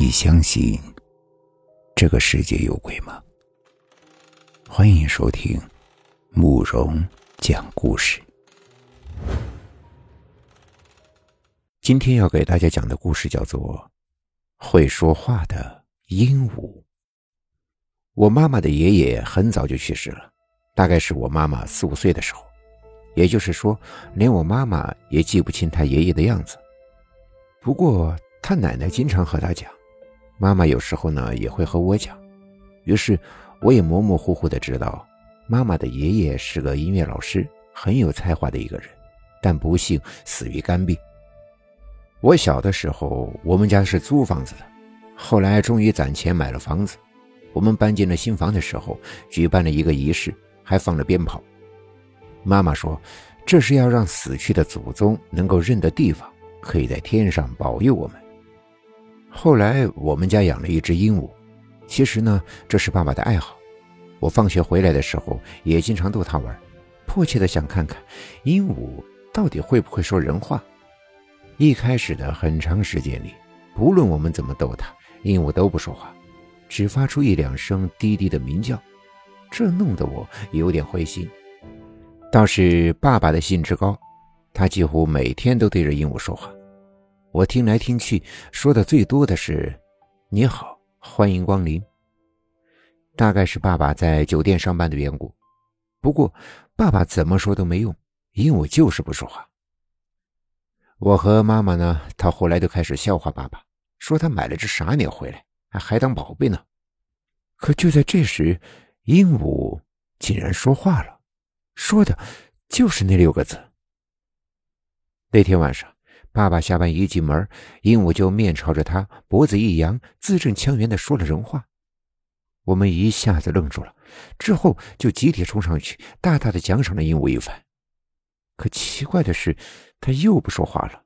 你相信这个世界有鬼吗？欢迎收听慕容讲故事。今天要给大家讲的故事叫做《会说话的鹦鹉》。我妈妈的爷爷很早就去世了，大概是我妈妈四五岁的时候，也就是说，连我妈妈也记不清他爷爷的样子。不过，他奶奶经常和他讲。妈妈有时候呢也会和我讲，于是我也模模糊糊的知道，妈妈的爷爷是个音乐老师，很有才华的一个人，但不幸死于肝病。我小的时候，我们家是租房子的，后来终于攒钱买了房子。我们搬进了新房的时候，举办了一个仪式，还放了鞭炮。妈妈说，这是要让死去的祖宗能够认得地方，可以在天上保佑我们。后来我们家养了一只鹦鹉，其实呢，这是爸爸的爱好。我放学回来的时候，也经常逗它玩，迫切的想看看鹦鹉到底会不会说人话。一开始的很长时间里，不论我们怎么逗它，鹦鹉都不说话，只发出一两声低低的鸣叫，这弄得我有点灰心。倒是爸爸的兴致高，他几乎每天都对着鹦鹉说话。我听来听去，说的最多的是“你好，欢迎光临”。大概是爸爸在酒店上班的缘故。不过，爸爸怎么说都没用，鹦鹉就是不说话。我和妈妈呢，到后来都开始笑话爸爸，说他买了只傻鸟回来，还还当宝贝呢。可就在这时，鹦鹉竟然说话了，说的就是那六个字。那天晚上。爸爸下班一进门，鹦鹉就面朝着他，脖子一扬，字正腔圆的说了人话。我们一下子愣住了，之后就集体冲上去，大大的奖赏了鹦鹉一番。可奇怪的是，他又不说话了。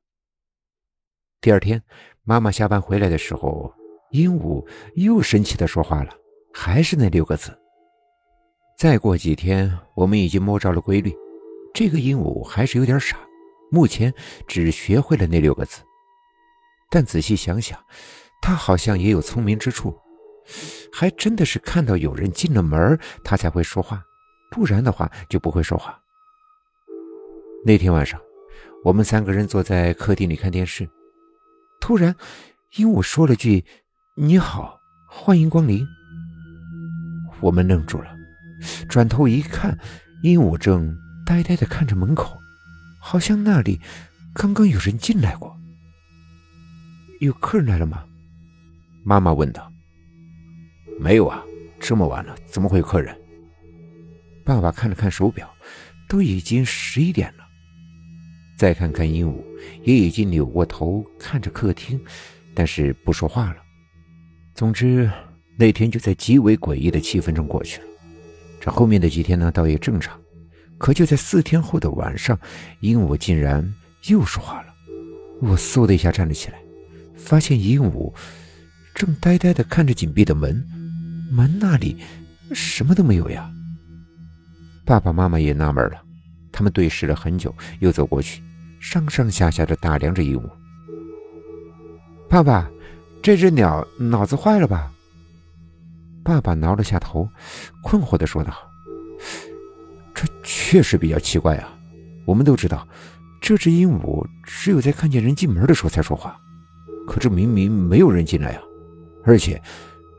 第二天，妈妈下班回来的时候，鹦鹉又神奇的说话了，还是那六个字。再过几天，我们已经摸着了规律，这个鹦鹉还是有点傻。目前只学会了那六个字，但仔细想想，他好像也有聪明之处，还真的是看到有人进了门，他才会说话，不然的话就不会说话。那天晚上，我们三个人坐在客厅里看电视，突然，鹦鹉说了句：“你好，欢迎光临。”我们愣住了，转头一看，鹦鹉正呆呆的看着门口。好像那里刚刚有人进来过。有客人来了吗？妈妈问道。没有啊，这么晚了，怎么会有客人？爸爸看了看手表，都已经十一点了。再看看鹦鹉，也已经扭过头看着客厅，但是不说话了。总之，那天就在极为诡异的气氛中过去了。这后面的几天呢，倒也正常。可就在四天后的晚上，鹦鹉竟然又说话了。我嗖的一下站了起来，发现鹦鹉正呆呆地看着紧闭的门，门那里什么都没有呀。爸爸妈妈也纳闷了，他们对视了很久，又走过去，上上下下的打量着鹦鹉。爸爸，这只鸟脑子坏了吧？爸爸挠了下头，困惑地说道。确实比较奇怪啊！我们都知道，这只鹦鹉只有在看见人进门的时候才说话，可这明明没有人进来啊！而且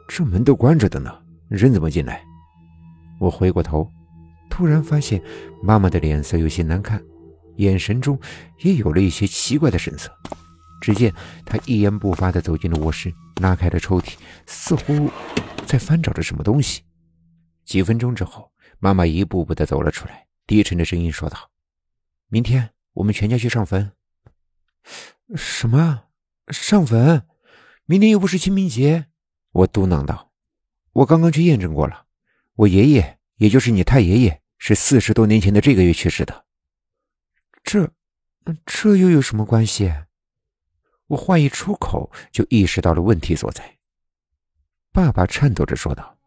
这门都关着的呢，人怎么进来？我回过头，突然发现妈妈的脸色有些难看，眼神中也有了一些奇怪的神色。只见她一言不发地走进了卧室，拉开了抽屉，似乎在翻找着什么东西。几分钟之后，妈妈一步步的走了出来。低沉的声音说道：“明天我们全家去上坟。”“什么？上坟？明天又不是清明节。”我嘟囔道。“我刚刚去验证过了，我爷爷，也就是你太爷爷，是四十多年前的这个月去世的。”“这，这又有什么关系？”我话一出口，就意识到了问题所在。爸爸颤抖着说道：“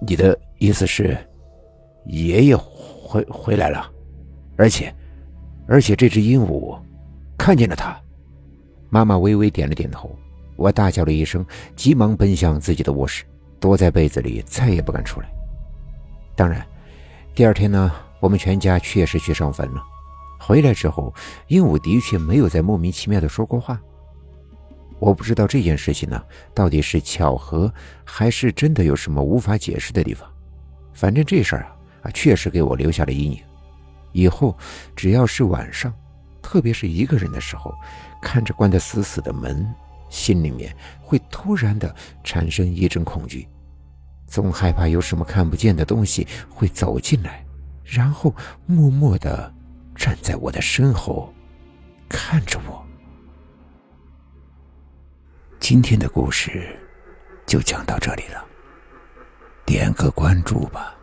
你的意思是？”爷爷回回来了，而且，而且这只鹦鹉看见了他。妈妈微微点了点头，我大叫了一声，急忙奔向自己的卧室，躲在被子里，再也不敢出来。当然，第二天呢，我们全家确实去上坟了。回来之后，鹦鹉的确没有再莫名其妙的说过话。我不知道这件事情呢，到底是巧合，还是真的有什么无法解释的地方。反正这事儿啊，啊，确实给我留下了阴影。以后只要是晚上，特别是一个人的时候，看着关得死死的门，心里面会突然的产生一阵恐惧，总害怕有什么看不见的东西会走进来，然后默默的站在我的身后，看着我。今天的故事就讲到这里了，点个关注吧，